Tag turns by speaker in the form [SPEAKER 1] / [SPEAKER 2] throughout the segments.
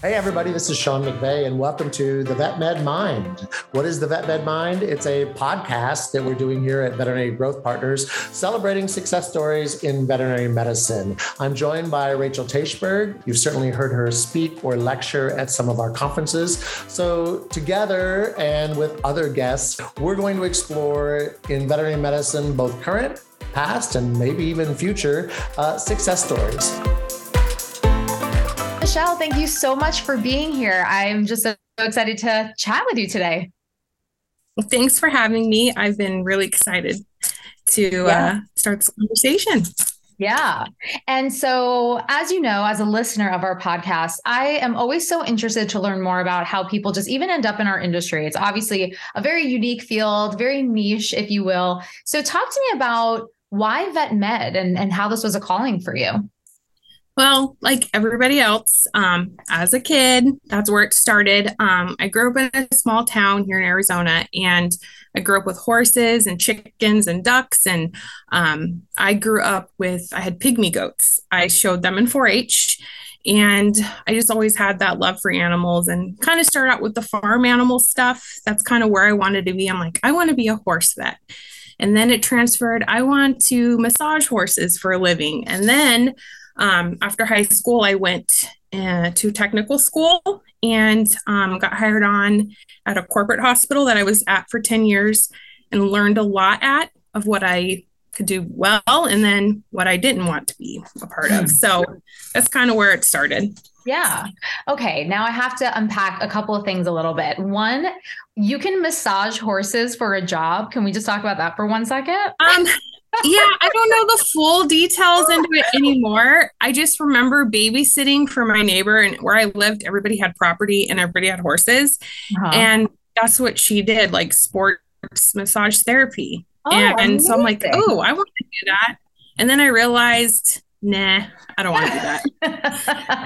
[SPEAKER 1] Hey, everybody, this is Sean McVeigh, and welcome to the Vet Med Mind. What is the Vet Med Mind? It's a podcast that we're doing here at Veterinary Growth Partners, celebrating success stories in veterinary medicine. I'm joined by Rachel Teichberg. You've certainly heard her speak or lecture at some of our conferences. So, together and with other guests, we're going to explore in veterinary medicine both current, past, and maybe even future uh, success stories.
[SPEAKER 2] Michelle, thank you so much for being here. I'm just so excited to chat with you today.
[SPEAKER 3] Thanks for having me. I've been really excited to yeah. uh, start this conversation.
[SPEAKER 2] Yeah. And so, as you know, as a listener of our podcast, I am always so interested to learn more about how people just even end up in our industry. It's obviously a very unique field, very niche, if you will. So, talk to me about why vet med and, and how this was a calling for you.
[SPEAKER 3] Well, like everybody else, um, as a kid, that's where it started. Um, I grew up in a small town here in Arizona, and I grew up with horses and chickens and ducks. And um, I grew up with, I had pygmy goats. I showed them in 4 H. And I just always had that love for animals and kind of started out with the farm animal stuff. That's kind of where I wanted to be. I'm like, I want to be a horse vet. And then it transferred, I want to massage horses for a living. And then um, after high school, I went uh, to technical school and um, got hired on at a corporate hospital that I was at for 10 years and learned a lot at of what I could do well and then what I didn't want to be a part of. So that's kind of where it started.
[SPEAKER 2] Yeah. Okay. Now I have to unpack a couple of things a little bit. One, you can massage horses for a job. Can we just talk about that for one second?
[SPEAKER 3] Um, yeah, I don't know the full details into it anymore. I just remember babysitting for my neighbor and where I lived, everybody had property and everybody had horses. Uh-huh. And that's what she did, like sports massage therapy. Oh, and, so I'm like, oh, I want to do that. And then I realized nah, I don't want to do that.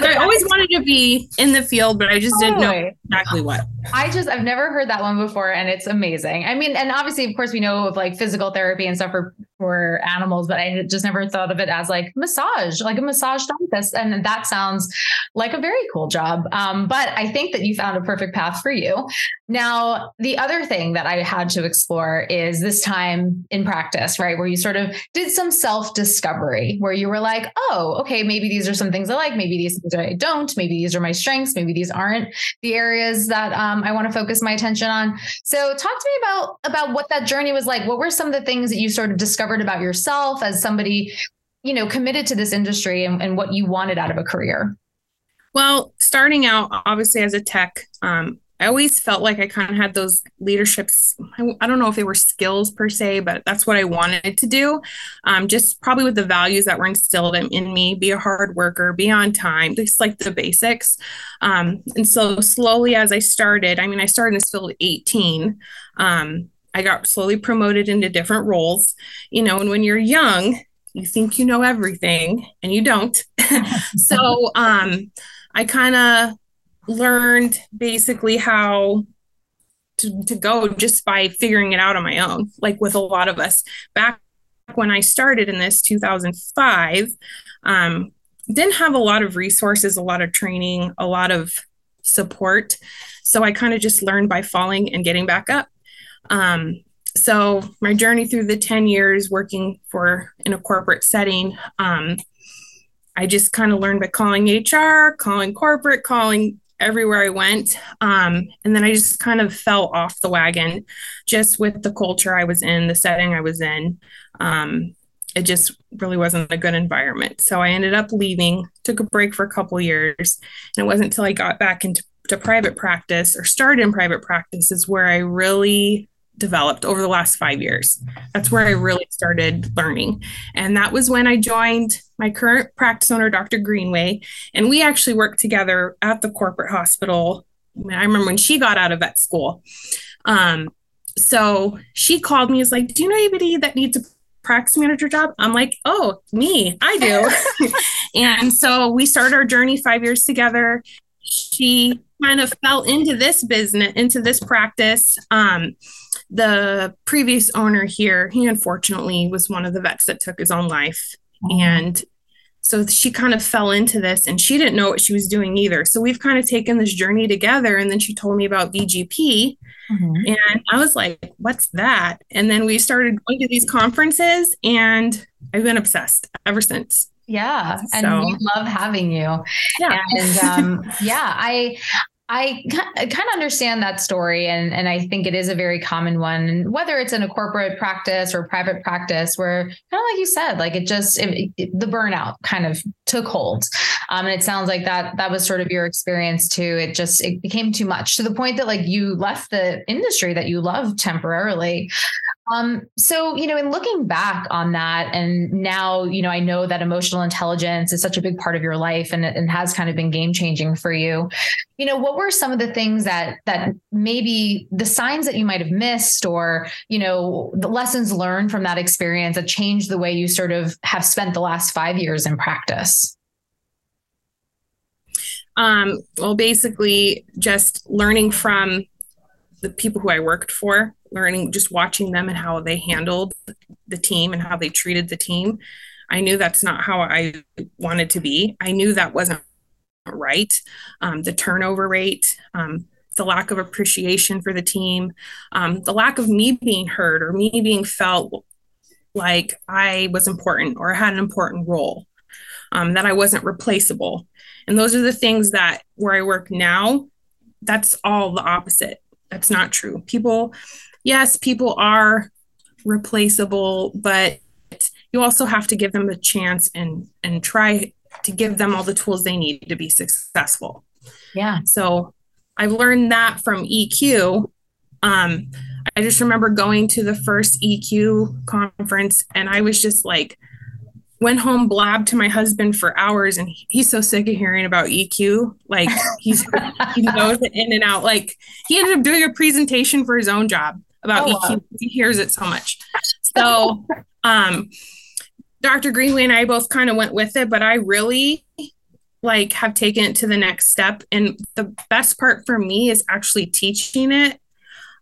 [SPEAKER 3] like I always wanted to be in the field, but I just didn't know exactly what.
[SPEAKER 2] I just I've never heard that one before, and it's amazing. I mean, and obviously, of course, we know of like physical therapy and stuff for for animals, but I just never thought of it as like massage, like a massage therapist, and that sounds like a very cool job. Um, but I think that you found a perfect path for you. Now, the other thing that I had to explore is this time in practice, right, where you sort of did some self discovery, where you were like, oh, okay, maybe these are some things I like, maybe these things I don't, maybe these are my strengths, maybe these aren't the areas that um, I want to focus my attention on. So, talk to me about about what that journey was like. What were some of the things that you sort of discovered about yourself as somebody, you know, committed to this industry and, and what you wanted out of a career?
[SPEAKER 3] Well, starting out, obviously as a tech, um, I always felt like I kind of had those leaderships. I, I, don't know if they were skills per se, but that's what I wanted to do. Um, just probably with the values that were instilled in, in, me be a hard worker, be on time, just like the basics. Um, and so, slowly as I started, I mean, I started in this field at 18. Um, I got slowly promoted into different roles, you know, and when you're young, you think you know everything and you don't. so, um, I kind of learned basically how to, to go just by figuring it out on my own, like with a lot of us. Back when I started in this 2005, um, didn't have a lot of resources, a lot of training, a lot of support. So I kind of just learned by falling and getting back up. Um, so my journey through the 10 years working for in a corporate setting, um, I just kind of learned by calling HR, calling corporate, calling everywhere I went. Um, and then I just kind of fell off the wagon just with the culture I was in, the setting I was in. Um, it just really wasn't a good environment. So I ended up leaving, took a break for a couple years. And it wasn't until I got back into to private practice or started in private practice is where I really developed over the last five years. That's where I really started learning. And that was when I joined my current practice owner, Dr. Greenway. And we actually worked together at the corporate hospital. I remember when she got out of vet school. Um, so she called me, is like, Do you know anybody that needs a practice manager job? I'm like, Oh, me, I do. and so we started our journey five years together. She kind of fell into this business, into this practice. Um, the previous owner here, he unfortunately was one of the vets that took his own life. And so she kind of fell into this and she didn't know what she was doing either. So we've kind of taken this journey together. And then she told me about VGP. Mm-hmm. And I was like, what's that? And then we started going to these conferences and I've been obsessed ever since.
[SPEAKER 2] Yeah. So. And we love having you. Yeah. And um, yeah, I I kind of understand that story, and and I think it is a very common one. And Whether it's in a corporate practice or private practice, where kind of like you said, like it just it, it, the burnout kind of took hold, um, and it sounds like that that was sort of your experience too. It just it became too much to the point that like you left the industry that you loved temporarily. Um, so, you know, in looking back on that, and now, you know, I know that emotional intelligence is such a big part of your life and, and has kind of been game changing for you. You know, what were some of the things that that maybe the signs that you might have missed, or you know, the lessons learned from that experience that changed the way you sort of have spent the last five years in practice?
[SPEAKER 3] Um, well, basically, just learning from the people who I worked for learning just watching them and how they handled the team and how they treated the team i knew that's not how i wanted to be. I knew that wasn't right. Um, the turnover rate um, the lack of appreciation for the team um, the lack of me being heard or me being felt like i was important or had an important role um, that i wasn't replaceable. And those are the things that where i work now that's all the opposite that's not true people yes, people are replaceable, but you also have to give them a chance and and try to give them all the tools they need to be successful.
[SPEAKER 2] Yeah.
[SPEAKER 3] So I've learned that from EQ. Um, I just remember going to the first EQ conference and I was just like, went home, blabbed to my husband for hours, and he's so sick of hearing about EQ. Like he's he knows it in and out. Like he ended up doing a presentation for his own job about oh, EQ. Wow. He hears it so much. So, um, Dr. Greenway and I both kind of went with it, but I really like have taken it to the next step. And the best part for me is actually teaching it.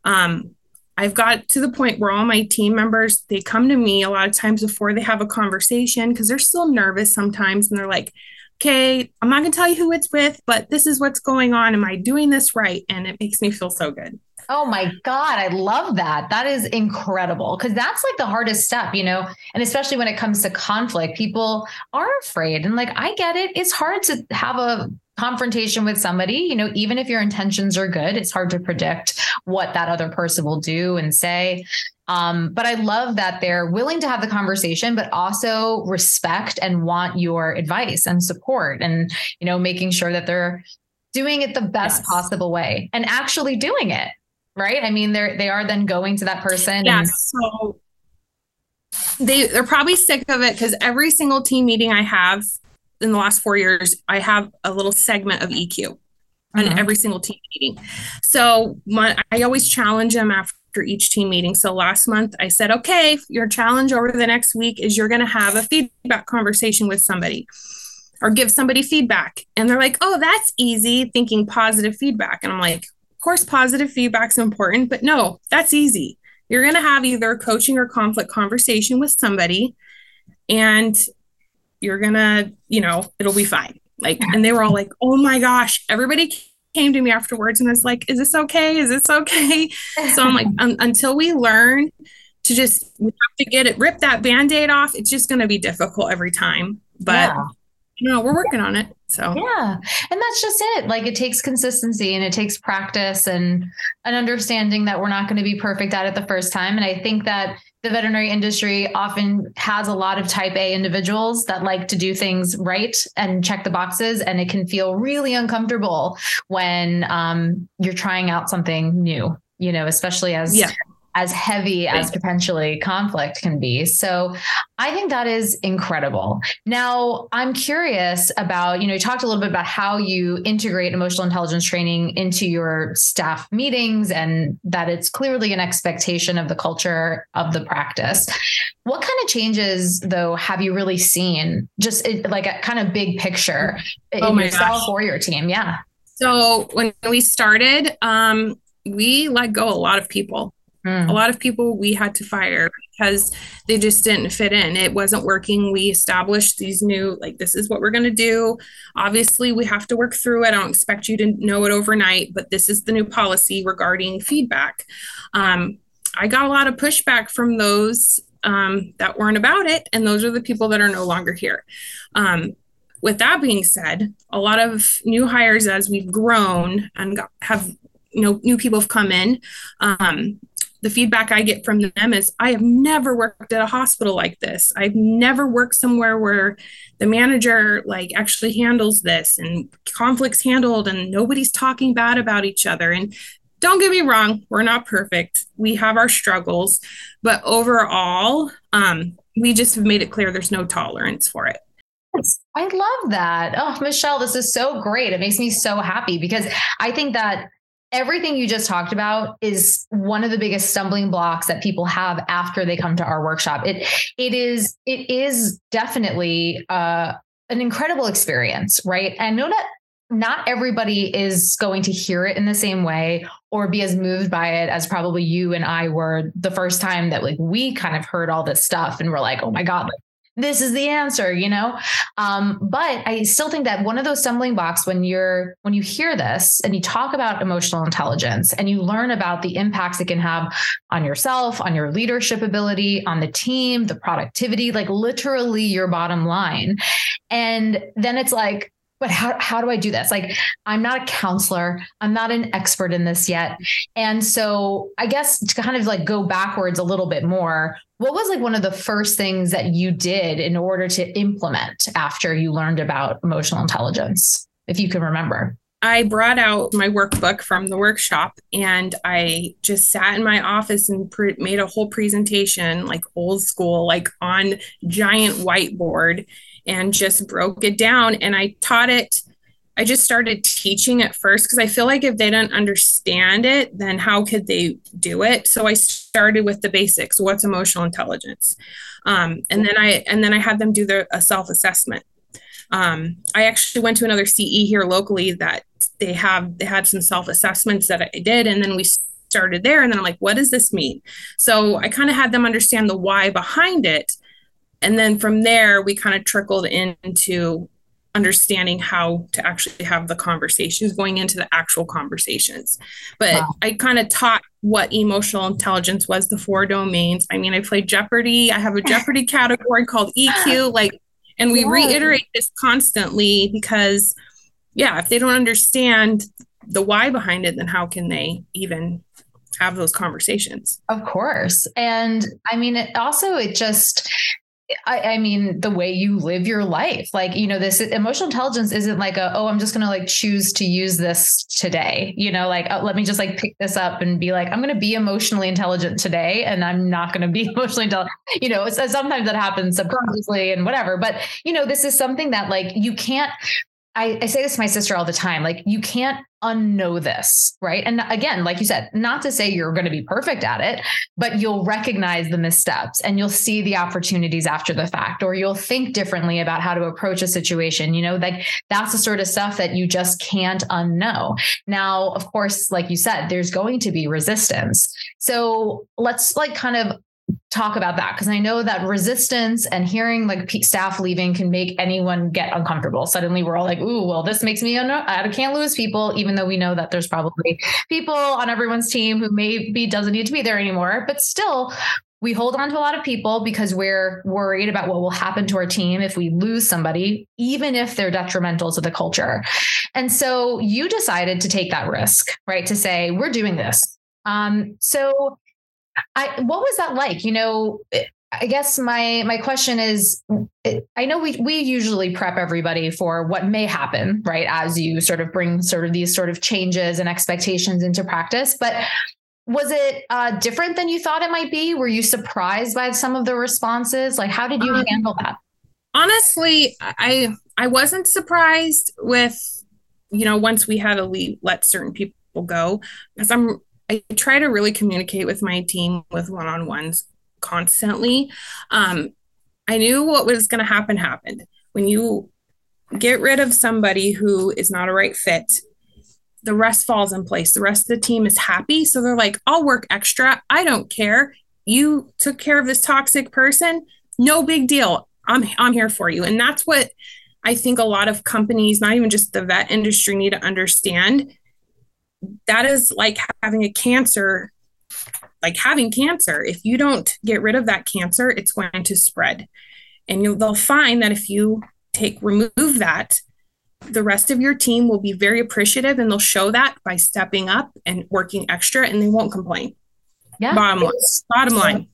[SPEAKER 3] Um, I've got to the point where all my team members they come to me a lot of times before they have a conversation because they're still nervous sometimes and they're like, "Okay, I'm not going to tell you who it's with, but this is what's going on. Am I doing this right?" And it makes me feel so good.
[SPEAKER 2] Oh my God, I love that. That is incredible because that's like the hardest step, you know, and especially when it comes to conflict, people are afraid. And like, I get it. It's hard to have a confrontation with somebody, you know, even if your intentions are good, it's hard to predict what that other person will do and say. Um, but I love that they're willing to have the conversation, but also respect and want your advice and support and, you know, making sure that they're doing it the best yes. possible way and actually doing it right? I mean, they're they are then going to that person.
[SPEAKER 3] Yeah. And- so they they're probably sick of it because every single team meeting I have in the last four years, I have a little segment of EQ on mm-hmm. every single team meeting. So my, I always challenge them after each team meeting. So last month I said, okay, your challenge over the next week is you're going to have a feedback conversation with somebody or give somebody feedback. And they're like, oh, that's easy, thinking positive feedback. And I'm like, of course, positive feedback is important, but no, that's easy. You're going to have either a coaching or conflict conversation with somebody, and you're going to, you know, it'll be fine. Like, and they were all like, oh my gosh, everybody came to me afterwards and was like, is this okay? Is this okay? So I'm like, um, until we learn to just, we have to get it, rip that band aid off, it's just going to be difficult every time. But, yeah. you know, we're working on it. So
[SPEAKER 2] yeah, and that's just it. Like it takes consistency and it takes practice and an understanding that we're not going to be perfect at it the first time. And I think that the veterinary industry often has a lot of type A individuals that like to do things right and check the boxes. And it can feel really uncomfortable when um, you're trying out something new, you know, especially as yeah as heavy as potentially conflict can be. So I think that is incredible. Now, I'm curious about, you know, you talked a little bit about how you integrate emotional intelligence training into your staff meetings and that it's clearly an expectation of the culture of the practice. What kind of changes, though, have you really seen just like a kind of big picture oh in yourself gosh. or your team? Yeah.
[SPEAKER 3] So when we started, um, we let go a lot of people Mm. A lot of people we had to fire because they just didn't fit in. It wasn't working. We established these new, like, this is what we're going to do. Obviously, we have to work through it. I don't expect you to know it overnight, but this is the new policy regarding feedback. Um, I got a lot of pushback from those um, that weren't about it, and those are the people that are no longer here. Um, with that being said, a lot of new hires as we've grown and got, have you know new people have come in um, the feedback I get from them is I have never worked at a hospital like this. I've never worked somewhere where the manager like actually handles this and conflicts handled and nobody's talking bad about each other. And don't get me wrong, we're not perfect. We have our struggles, but overall, um, we just have made it clear there's no tolerance for it.
[SPEAKER 2] I love that. Oh, Michelle, this is so great. It makes me so happy because I think that everything you just talked about is one of the biggest stumbling blocks that people have after they come to our workshop. It it is it is definitely uh, an incredible experience, right? And know that not everybody is going to hear it in the same way or be as moved by it as probably you and I were the first time that like we kind of heard all this stuff and we're like, oh my God, this is the answer you know? Um, but i still think that one of those stumbling blocks when you're when you hear this and you talk about emotional intelligence and you learn about the impacts it can have on yourself on your leadership ability on the team the productivity like literally your bottom line. And then it's like but how, how do I do this? Like, I'm not a counselor. I'm not an expert in this yet. And so I guess to kind of like go backwards a little bit more, what was like one of the first things that you did in order to implement after you learned about emotional intelligence, if you can remember?
[SPEAKER 3] I brought out my workbook from the workshop and I just sat in my office and made a whole presentation, like old school, like on giant whiteboard and just broke it down. And I taught it. I just started teaching at first because I feel like if they don't understand it, then how could they do it? So I started with the basics. What's emotional intelligence? Um, and then I and then I had them do their a self assessment. Um, I actually went to another CE here locally that they have they had some self assessments that I did, and then we started there. And then I'm like, what does this mean? So I kind of had them understand the why behind it, and then from there we kind of trickled into understanding how to actually have the conversations going into the actual conversations. But wow. i kind of taught what emotional intelligence was the four domains. I mean i played jeopardy. I have a jeopardy category called eq like and we yeah. reiterate this constantly because yeah if they don't understand the why behind it then how can they even have those conversations?
[SPEAKER 2] Of course. And i mean it also it just I, I, mean, the way you live your life. Like, you know, this emotional intelligence isn't like a, oh, I'm just going to like choose to use this today. You know, like, oh, let me just like pick this up and be like, I'm going to be emotionally intelligent today and I'm not going to be emotionally intelligent. You know, sometimes that happens subconsciously and whatever. But, you know, this is something that like you can't I, I, say this to my sister all the time like you can't unknow this right? And again like you said not to say you're going to be perfect at it but you'll recognize the missteps and you'll see the opportunities after the fact or you'll think differently about how to approach a situation you know? Like that's the sort of stuff that you just can't unknow. Now of course like you said there's going to be resistance. So let's like kind of talk about that because I know that resistance and hearing like staff leaving can make anyone get uncomfortable. Suddenly we're all like, ooh, well, this makes me, un- I can't lose people, even though we know that there's probably people on everyone's team who maybe doesn't need to be there anymore. But still, we hold on to a lot of people because we're worried about what will happen to our team if we lose somebody, even if they're detrimental to the culture. And so you decided to take that risk, right? To say, we're doing this. Um, so I what was that like? You know, I guess my my question is I know we we usually prep everybody for what may happen, right? As you sort of bring sort of these sort of changes and expectations into practice, but was it uh, different than you thought it might be? Were you surprised by some of the responses? Like, how did you um, handle that?
[SPEAKER 3] Honestly, I I wasn't surprised with you know once we had to leave, let certain people go because I'm I try to really communicate with my team with one on ones constantly. Um, I knew what was going to happen happened. When you get rid of somebody who is not a right fit, the rest falls in place. The rest of the team is happy. So they're like, I'll work extra. I don't care. You took care of this toxic person. No big deal. I'm I'm here for you. And that's what I think a lot of companies, not even just the vet industry, need to understand. That is like having a cancer, like having cancer. If you don't get rid of that cancer, it's going to spread. And you'll, they'll find that if you take remove that, the rest of your team will be very appreciative and they'll show that by stepping up and working extra and they won't complain. Yeah. Bottom line. Bottom line.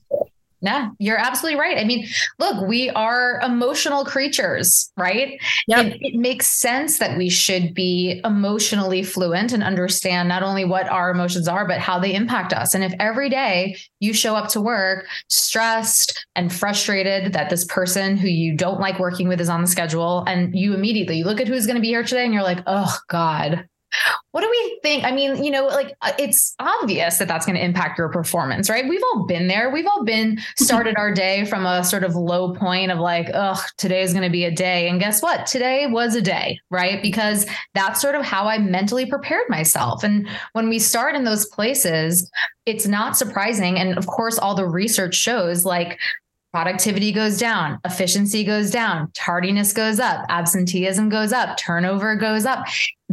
[SPEAKER 2] Yeah, you're absolutely right. I mean, look, we are emotional creatures, right? Yep. It, it, makes sense that we should be emotionally fluent and understand not only what our emotions are, but how they impact us. And if every day you show up to work stressed and frustrated that this person who you don't like working with is on the schedule, and you immediately you look at who's going to be here today and you're like, oh God, what do we think? I mean, you know, like uh, it's obvious that that's going to impact your performance, right? We've all been there. We've all been started our day from a sort of low point of like, oh, today is going to be a day. And guess what? Today was a day, right? Because that's sort of how I mentally prepared myself. And when we start in those places, it's not surprising. And of course, all the research shows like productivity goes down, efficiency goes down, tardiness goes up, absenteeism goes up, turnover goes up.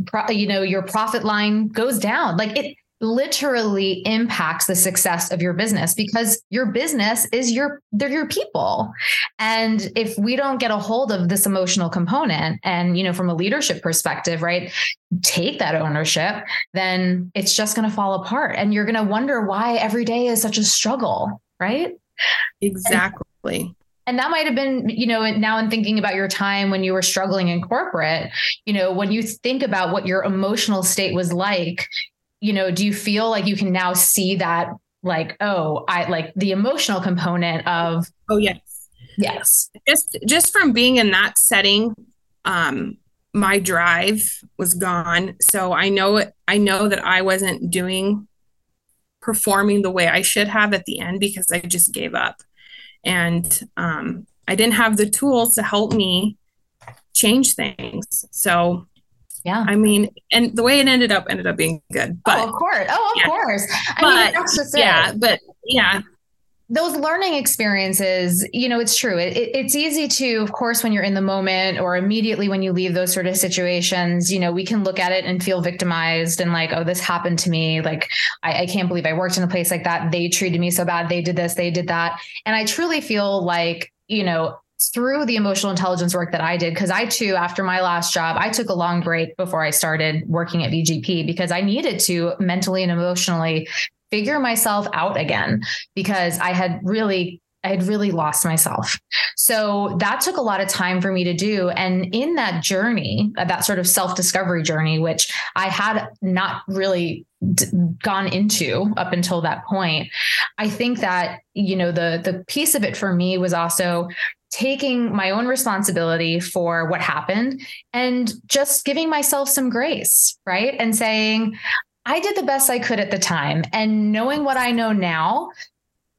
[SPEAKER 2] Pro, you know, your profit line goes down. Like it literally impacts the success of your business because your business is your they're your people. And if we don't get a hold of this emotional component and you know from a leadership perspective, right, take that ownership, then it's just going to fall apart and you're going to wonder why every day is such a struggle, right?
[SPEAKER 3] Exactly.
[SPEAKER 2] And, and that might have been, you know, now in thinking about your time when you were struggling in corporate, you know, when you think about what your emotional state was like, you know, do you feel like you can now see that like, oh, I like the emotional component of
[SPEAKER 3] Oh yes.
[SPEAKER 2] Yes.
[SPEAKER 3] Just just from being in that setting, um, my drive was gone. So I know I know that I wasn't doing performing the way I should have at the end because I just gave up. And um, I didn't have the tools to help me change things. So,
[SPEAKER 2] yeah,
[SPEAKER 3] I mean, and the way it ended up ended up being good. But
[SPEAKER 2] oh, of course, oh, of yeah. course.
[SPEAKER 3] I but, mean, that's just yeah, it. but yeah,
[SPEAKER 2] those learning experiences, you know, it's true. It, it, it's easy to, of course, when you're in the moment or immediately when you leave those sort of situations, you know, we can look at it and feel victimized and like, oh, this happened to me. Like, I, I can't believe I worked in a place like that. They treated me so bad. They did this, they did that. And I truly feel like, you know, through the emotional intelligence work that I did, because I too, after my last job, I took a long break before I started working at VGP because I needed to mentally and emotionally figure myself out again because I had really I had really lost myself. So that took a lot of time for me to do. And in that journey, that sort of self discovery journey, which I had not really d- gone into up until that point, I think that, you know, the, the piece of it for me was also taking my own responsibility for what happened and just giving myself some grace, right? And saying, I did the best I could at the time. And knowing what I know now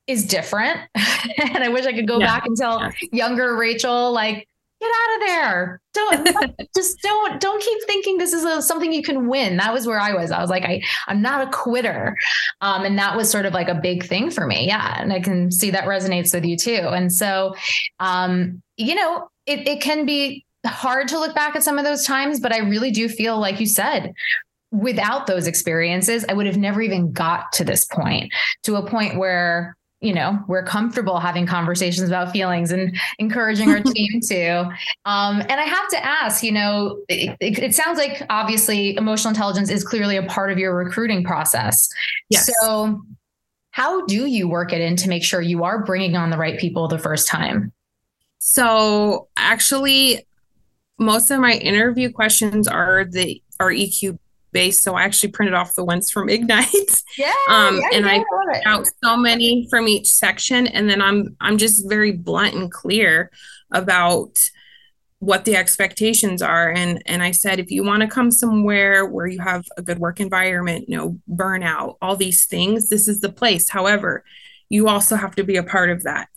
[SPEAKER 2] is different. and I wish I could go yeah. back and tell yeah. younger Rachel, like, get out of there. Don't just don't don't keep thinking this is a, something you can win. That was where I was. I was like, I I'm not a quitter. Um, and that was sort of like a big thing for me. Yeah. And I can see that resonates with you too. And so um, you know, it, it can be hard to look back at some of those times, but I really do feel like you said, without those experiences, I would have never even got to this point, to a point where you know we're comfortable having conversations about feelings and encouraging our team to. Um, and i have to ask you know it, it, it, sounds like obviously emotional intelligence is clearly a part of your recruiting process. Yes. so how do you work it in to make sure you are bringing on the right people the first time?
[SPEAKER 3] So actually most of my interview questions are the are eq based. So I actually printed off the ones from Ignite.
[SPEAKER 2] Yeah. um,
[SPEAKER 3] yeah, and yeah, I out so many from each section. And then I'm I'm just very blunt and clear about what the expectations are. And and I said, if you want to come somewhere where you have a good work environment, no burnout, all these things, this is the place. However, you also have to be a part of that.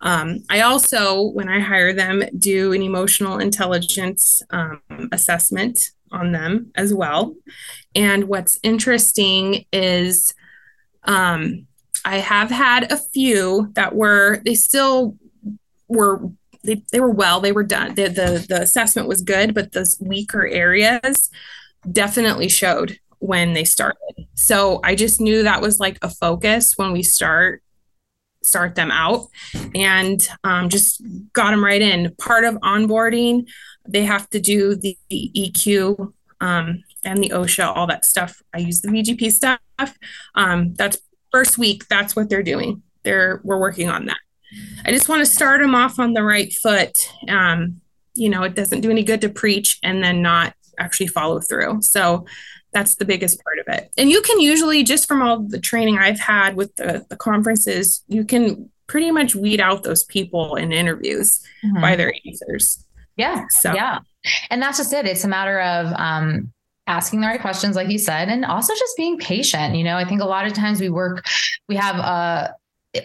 [SPEAKER 3] Um, I also, when I hire them, do an emotional intelligence um, assessment on them as well. And what's interesting is um, I have had a few that were, they still were they, they were well they were done the, the the assessment was good but those weaker areas definitely showed when they started so i just knew that was like a focus when we start start them out. And um, just got them right in. Part of onboarding they have to do the, the eq um, and the osha all that stuff. I use the vgp stuff. Um, that's first week that's what they're doing. They're we're working on that. I just want to start them off on the right foot. Um, you know, it doesn't do any good to preach and then not actually follow through. So that's the biggest part of it. And you can usually, just from all the training I've had with the, the conferences, you can pretty much weed out those people in interviews mm-hmm. by their answers.
[SPEAKER 2] Yeah. So, yeah. And that's just it. It's a matter of, um, asking the right questions like you said and also just being patient you know i think a lot of times we work we have a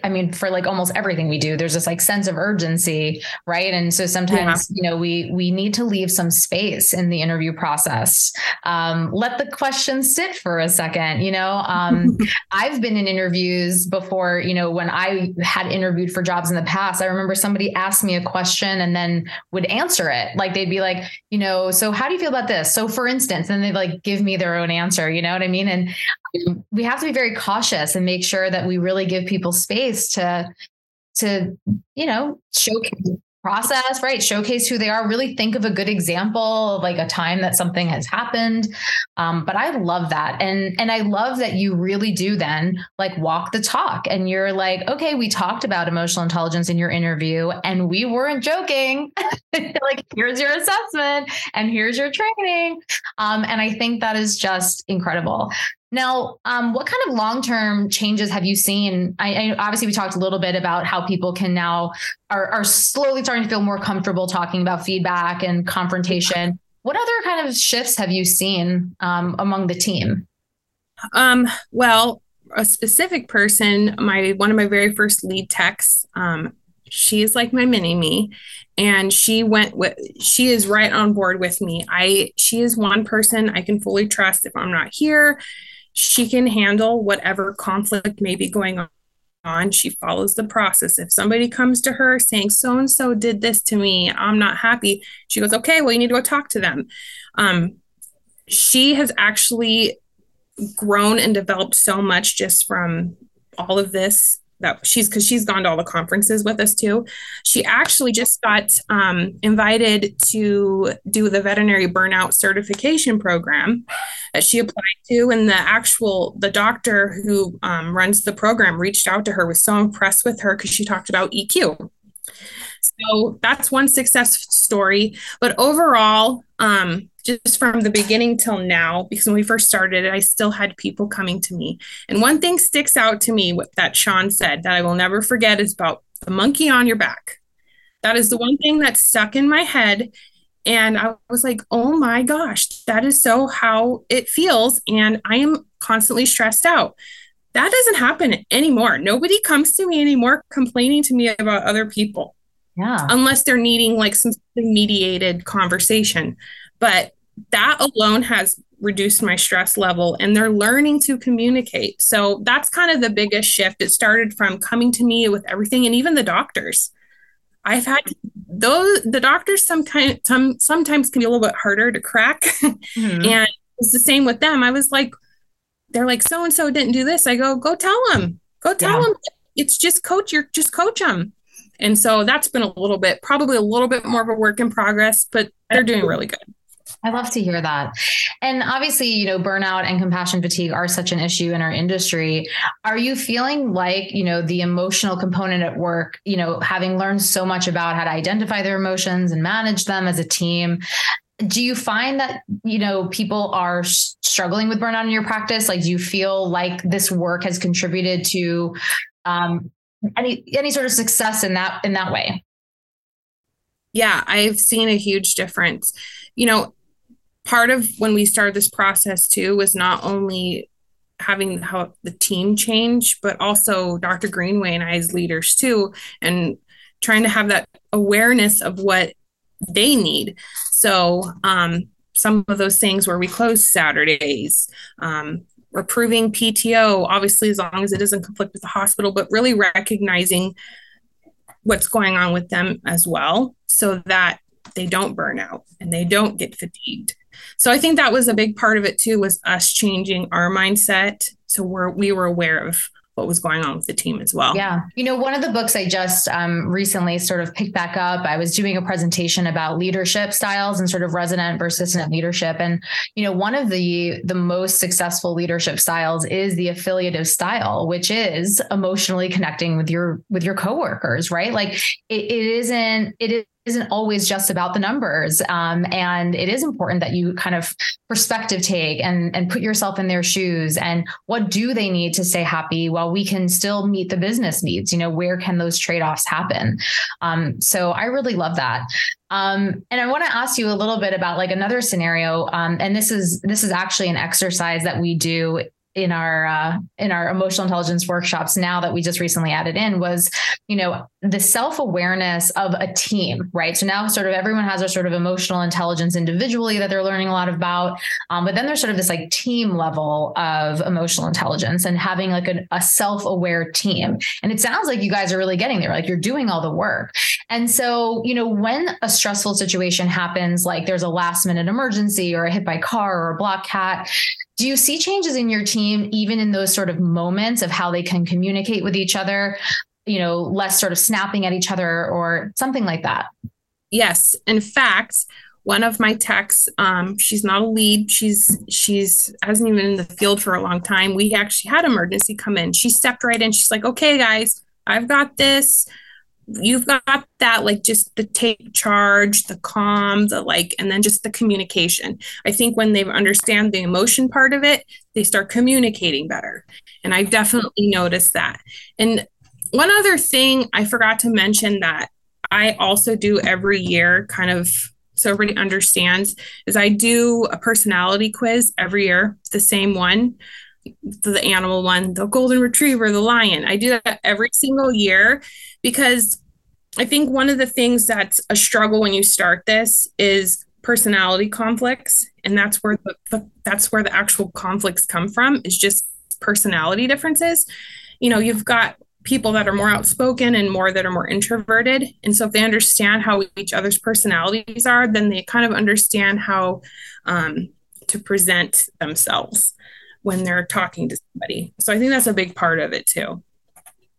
[SPEAKER 2] I mean, for like almost everything we do, there's this like sense of urgency, right? And so sometimes, yeah. you know, we we need to leave some space in the interview process. Um, let the questions sit for a second. You know, um, I've been in interviews before. You know, when I had interviewed for jobs in the past, I remember somebody asked me a question and then would answer it. Like they'd be like, you know, so how do you feel about this? So for instance, and they'd like give me their own answer. You know what I mean? And we have to be very cautious and make sure that we really give people space to to you know showcase process, right? Showcase who they are, really think of a good example of like a time that something has happened. Um, but I love that. And and I love that you really do then like walk the talk and you're like, okay, we talked about emotional intelligence in your interview and we weren't joking. like, here's your assessment and here's your training. Um, and I think that is just incredible. Now, um, what kind of long term changes have you seen? I, I, obviously we talked a little bit about how people can now are, are slowly starting to feel more comfortable talking about feedback and confrontation. What other kind of shifts have you seen um, among the team?
[SPEAKER 3] Um, well, a specific person, my one of my very first lead techs, um, she is like my mini me and she went with she is right on board with me i she is one person i can fully trust if i'm not here she can handle whatever conflict may be going on. She follows the process. If somebody comes to her saying, so and so did this to me, I'm not happy, she goes, okay, well, you need to go talk to them. Um, she has actually grown and developed so much just from all of this that she's because she's gone to all the conferences with us too. She actually just got um, invited to do the veterinary burnout certification program that she applied to, and the actual the doctor who um, runs the program reached out to her was so impressed with her because she talked about EQ. So that's one success story. But overall, um, just from the beginning till now, because when we first started I still had people coming to me. And one thing sticks out to me what that Sean said that I will never forget is about the monkey on your back. That is the one thing that stuck in my head. And I was like, oh my gosh, that is so how it feels. And I am constantly stressed out. That doesn't happen anymore. Nobody comes to me anymore complaining to me about other people.
[SPEAKER 2] Yeah.
[SPEAKER 3] Unless they're needing like some mediated conversation. But that alone has reduced my stress level and they're learning to communicate. So that's kind of the biggest shift. It started from coming to me with everything and even the doctors. I've had those the doctors some kind some sometimes can be a little bit harder to crack. Mm-hmm. and it's the same with them. I was like, they're like, so and so didn't do this. I go, go tell them. Go tell yeah. them. It's just coach. You're just coach them. And so that's been a little bit, probably a little bit more of a work in progress, but they're doing really good.
[SPEAKER 2] I love to hear that. And obviously, you know, burnout and compassion fatigue are such an issue in our industry. Are you feeling like, you know, the emotional component at work, you know, having learned so much about how to identify their emotions and manage them as a team, do you find that you know people are struggling with burnout in your practice like do you feel like this work has contributed to um, any any sort of success in that in that way
[SPEAKER 3] yeah i've seen a huge difference you know part of when we started this process too was not only having how the team change, but also Dr. Greenway and I as leaders too, and trying to have that awareness of what they need. So, um, some of those things where we close Saturdays, um, approving PTO, obviously, as long as it doesn't conflict with the hospital, but really recognizing what's going on with them as well so that they don't burn out and they don't get fatigued. So I think that was a big part of it too was us changing our mindset so we're we were aware of what was going on with the team as well.
[SPEAKER 2] Yeah. You know, one of the books I just um, recently sort of picked back up, I was doing a presentation about leadership styles and sort of resident versus leadership. And, you know, one of the the most successful leadership styles is the affiliative style, which is emotionally connecting with your with your coworkers, right? Like it, it isn't, it is isn't always just about the numbers. Um, and it is important that you kind of perspective take and, and put yourself in their shoes and what do they need to stay happy while we can still meet the business needs? You know, where can those trade offs happen? Um, so I really love that. Um, and I want to ask you a little bit about like another scenario. Um, and this is this is actually an exercise that we do in our uh, in our emotional intelligence workshops now that we just recently added in was you know the self-awareness of a team right? So now sort of everyone has a sort of emotional intelligence individually that they're learning a lot about um, but then there's sort of this like team level of emotional intelligence and having like a, a self-aware team. And it sounds like you guys are really getting there like you're doing all the work. And so you know when a stressful situation happens like there's a last minute emergency or a hit by car or a block cat do you see changes in your team, even in those sort of moments of how they can communicate with each other? You know, less sort of snapping at each other or something like that?
[SPEAKER 3] Yes. In fact, one of my techs, um, she's not a lead. She's she's hasn't even in the field for a long time. We actually had emergency come in. She stepped right in. She's like, "Okay, guys, I've got this you've got that like just the take charge the calm the like and then just the communication i think when they understand the emotion part of it they start communicating better and I've definitely noticed that and one other thing i forgot to mention that i also do every year kind of so everybody understands is i do a personality quiz every year the same one the animal one, the golden retriever, the lion. I do that every single year because I think one of the things that's a struggle when you start this is personality conflicts and that's where the, the, that's where the actual conflicts come from is just personality differences you know you've got people that are more outspoken and more that are more introverted. And so if they understand how each other's personalities are then they kind of understand how um, to present themselves when they're talking to somebody. So i think that's a big part of it too.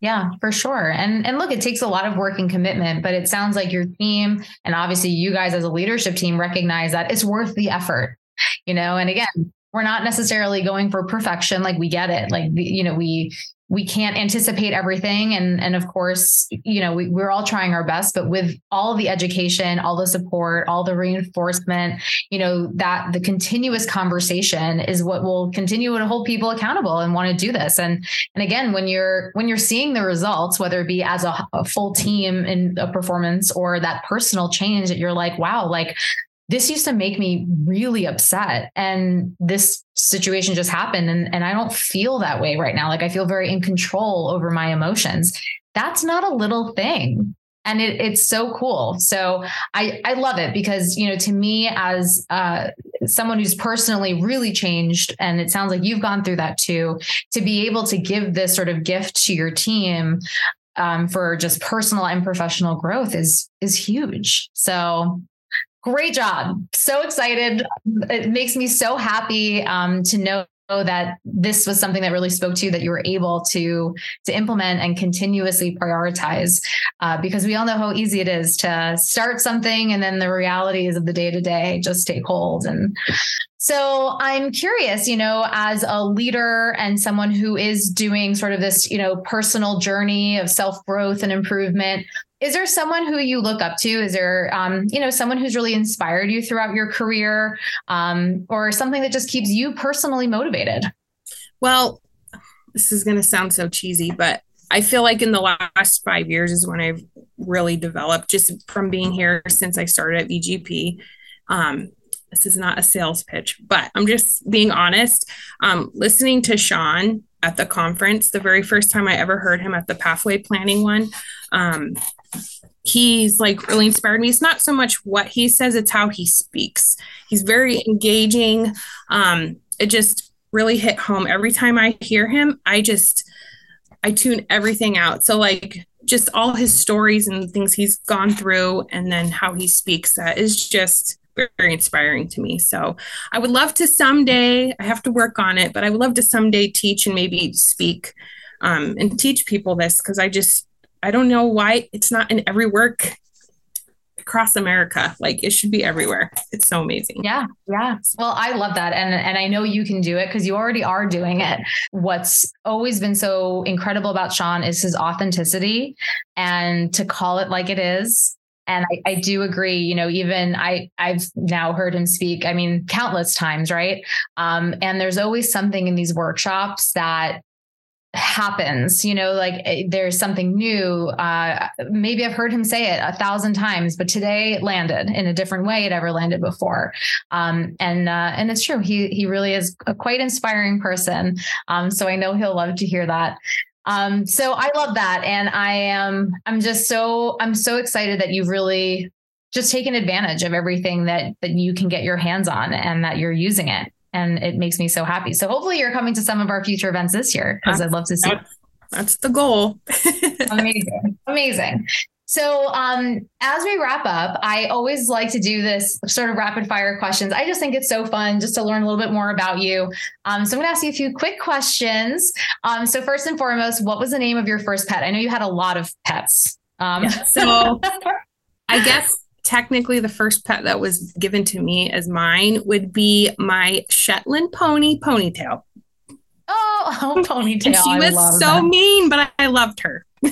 [SPEAKER 2] Yeah, for sure. And and look, it takes a lot of work and commitment, but it sounds like your team and obviously you guys as a leadership team recognize that it's worth the effort. You know, and again, we're not necessarily going for perfection. Like we get it. Like you know we we can't anticipate everything. And and of course you know we, we're all trying our best but with all the education all the support all the reinforcement you know that the continuous conversation is what will continue to hold people accountable and want to do this. And and again when you're when you're seeing the results whether it be as a, a full team in a performance or that personal change that you're like wow like this used to make me really upset. And this situation just happened and, and i don't feel that way right now. Like i feel very in control over my emotions. That's not a little thing. And it, it's so cool. So i i love it because you know to me as uh, someone who's personally really changed and it sounds like you've gone through that too to be able to give this sort of gift to your team um, for just personal and professional growth is is huge. So Great job. So excited. It makes me so happy um, to know that this was something that really spoke to you that you were able to to implement and continuously prioritize uh, because we all know how easy it is to start something and then the realities of the day to day just take hold and so I'm curious, you know, as a leader and someone who is doing sort of this, you know, personal journey of self growth and improvement, is there someone who you look up to is there um, you know someone who's really inspired you throughout your career um, or something that just keeps you personally motivated
[SPEAKER 3] well this is going to sound so cheesy but i feel like in the last five years is when i've really developed just from being here since i started at vgp um, this is not a sales pitch but i'm just being honest um, listening to sean at the conference. The very first time I ever heard him at the pathway planning one. Um, he's like really inspired me. It's not so much what he says, it's how he speaks. He's very engaging. Um, it just really hit home. Every time I hear him, I just I tune everything out. So like just all his stories and things he's gone through and then how he speaks that is just very inspiring to me. So I would love to someday, I have to work on it, but I would love to someday teach and maybe speak um, and teach people this because I just, I don't know why it's not in every work across America. Like it should be everywhere. It's so amazing.
[SPEAKER 2] Yeah. Yeah. Well, I love that. And and I know you can do it because you already are doing it. What's always been so incredible about Sean is his authenticity and to call it like it is and I, I, do agree you know even i i've now heard him speak i mean countless times right um, and there's always something in these workshops that happens you know like eh, there's something new. Uh, maybe i've heard him say it a thousand times but today it landed in a different way it ever landed before. Um, and uh, and it's true. He he really is a quite inspiring person. Um, so i know he'll love to hear that. Um, so I love that. And I am, I'm just so, I'm so excited that you've really just taken advantage of everything that, that you can get your hands on and that you're using it. And it makes me so happy. So hopefully you're coming to some of our future events this year because I'd love to see.
[SPEAKER 3] That's, that's the goal.
[SPEAKER 2] Amazing. Amazing. So, um, as we wrap up, I always like to do this sort of rapid fire questions. I just think it's so fun just to learn a little bit more about you. Um, so, I'm going to ask you a few quick questions. Um, so, first and foremost, what was the name of your first pet? I know you had a lot of pets. Um,
[SPEAKER 3] yeah, so, I guess technically the first pet that was given to me as mine would be my Shetland pony, Ponytail.
[SPEAKER 2] Oh, oh ponytail.
[SPEAKER 3] And she was so that. mean, but I, I loved her.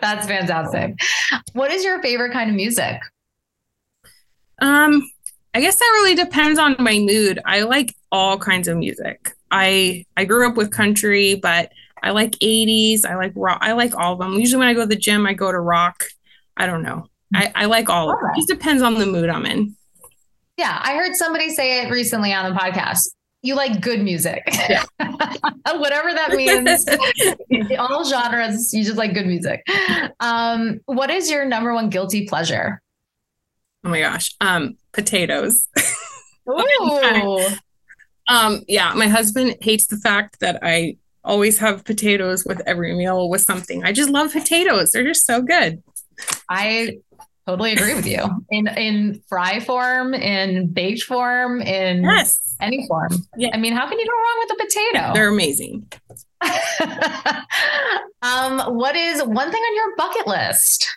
[SPEAKER 2] That's fantastic. What is your favorite kind of music?
[SPEAKER 3] Um, I guess that really depends on my mood. I like all kinds of music. I I grew up with country, but I like 80s. I like rock. I like all of them. Usually when I go to the gym, I go to rock. I don't know. I, I like all of it. It just depends on the mood I'm in.
[SPEAKER 2] Yeah, I heard somebody say it recently on the podcast you like good music. Yeah. Whatever that means. all genres, you just like good music. Um, what is your number one guilty pleasure?
[SPEAKER 3] Oh my gosh. Um, potatoes.
[SPEAKER 2] Ooh.
[SPEAKER 3] um, yeah, my husband hates the fact that I always have potatoes with every meal with something. I just love potatoes. They're just so good.
[SPEAKER 2] I totally agree with you. In in fry form, in baked form, in
[SPEAKER 3] yes
[SPEAKER 2] any form. Yeah. I mean, how can you go wrong with a potato?
[SPEAKER 3] They're amazing.
[SPEAKER 2] um, what is one thing on your bucket list?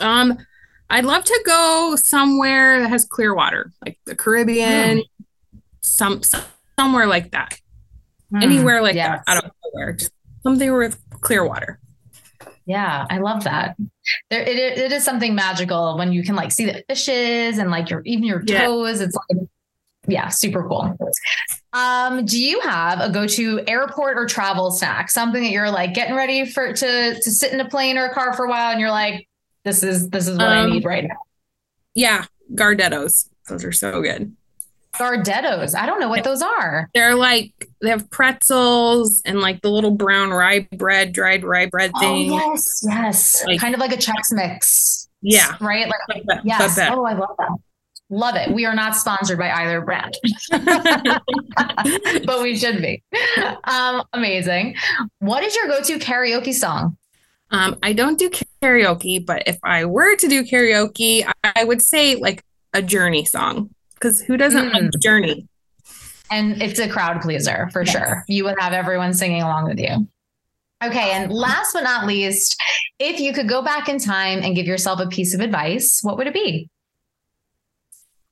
[SPEAKER 3] Um, I'd love to go somewhere that has clear water, like the Caribbean, mm. some, somewhere like that. Mm, Anywhere like yes. that. I don't know where. Just something with clear water.
[SPEAKER 2] Yeah, I love that. There, it, it is something magical when you can like see the fishes and like your even your toes. Yeah. It's like yeah, super cool. Um, do you have a go-to airport or travel snack? Something that you're like getting ready for to to sit in a plane or a car for a while, and you're like, this is this is what um, I need right now.
[SPEAKER 3] Yeah, Gardettos. Those are so good.
[SPEAKER 2] Gardettos. I don't know what those are.
[SPEAKER 3] They're like they have pretzels and like the little brown rye bread, dried rye bread oh, thing.
[SPEAKER 2] Oh, yes, yes. Like, kind of like a Chex Mix.
[SPEAKER 3] Yeah.
[SPEAKER 2] Right? Like yes. Oh, I love that. Love it. We are not sponsored by either brand, but we should be. Um, amazing. What is your go-to karaoke song?
[SPEAKER 3] Um, I don't do karaoke, but if I were to do karaoke, I would say like a Journey song because who doesn't mm. like Journey?
[SPEAKER 2] And it's a crowd pleaser for yes. sure. You would have everyone singing along with you. Okay. And last but not least, if you could go back in time and give yourself a piece of advice, what would it be?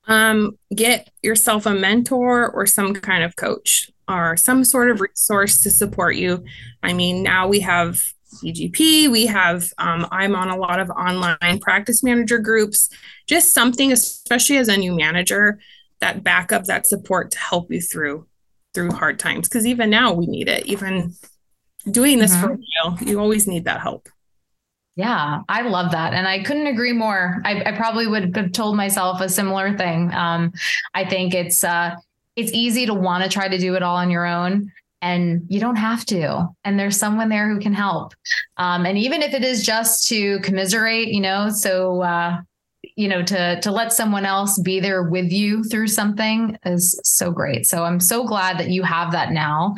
[SPEAKER 3] um, get yourself a mentor or some kind of coach or some sort of resource to support you. I mean, now we have VGP, we have, um, I'm on a lot of online practice manager groups, just something, especially as a new manager, that backup, that support to help you through through hard times. Because even now we need it. Even doing this mm-hmm. for a while, you always need that help.
[SPEAKER 2] Yeah, I love that. And I couldn't agree more. I, I probably would have told myself a similar thing. Um, I think it's uh, it's easy to want to try to do it all on your own. And you don't have to. And there's someone there who can help. Um, and even if it is just to commiserate, you know, so uh, you know to to let someone else be there with you through something is so great so i'm so glad that you have that now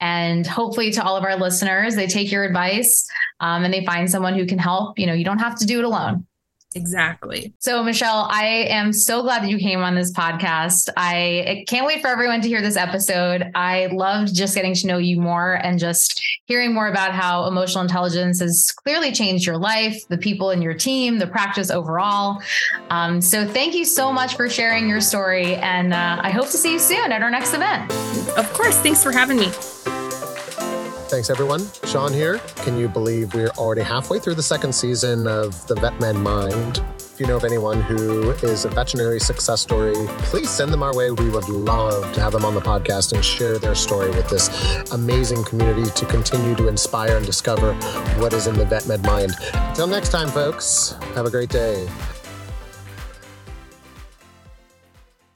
[SPEAKER 2] and hopefully to all of our listeners they take your advice um, and they find someone who can help you know you don't have to do it alone
[SPEAKER 3] Exactly.
[SPEAKER 2] So, Michelle, I am so glad that you came on this podcast. I can't wait for everyone to hear this episode. I loved just getting to know you more and just hearing more about how emotional intelligence has clearly changed your life, the people in your team, the practice overall. Um, so, thank you so much for sharing your story. And uh, I hope to see you soon at our next event.
[SPEAKER 3] Of course. Thanks for having me.
[SPEAKER 1] Thanks, everyone. Sean here. Can you believe we're already halfway through the second season of The Vet Med Mind? If you know of anyone who is a veterinary success story, please send them our way. We would love to have them on the podcast and share their story with this amazing community to continue to inspire and discover what is in the Vet Med Mind. Until next time, folks, have a great day.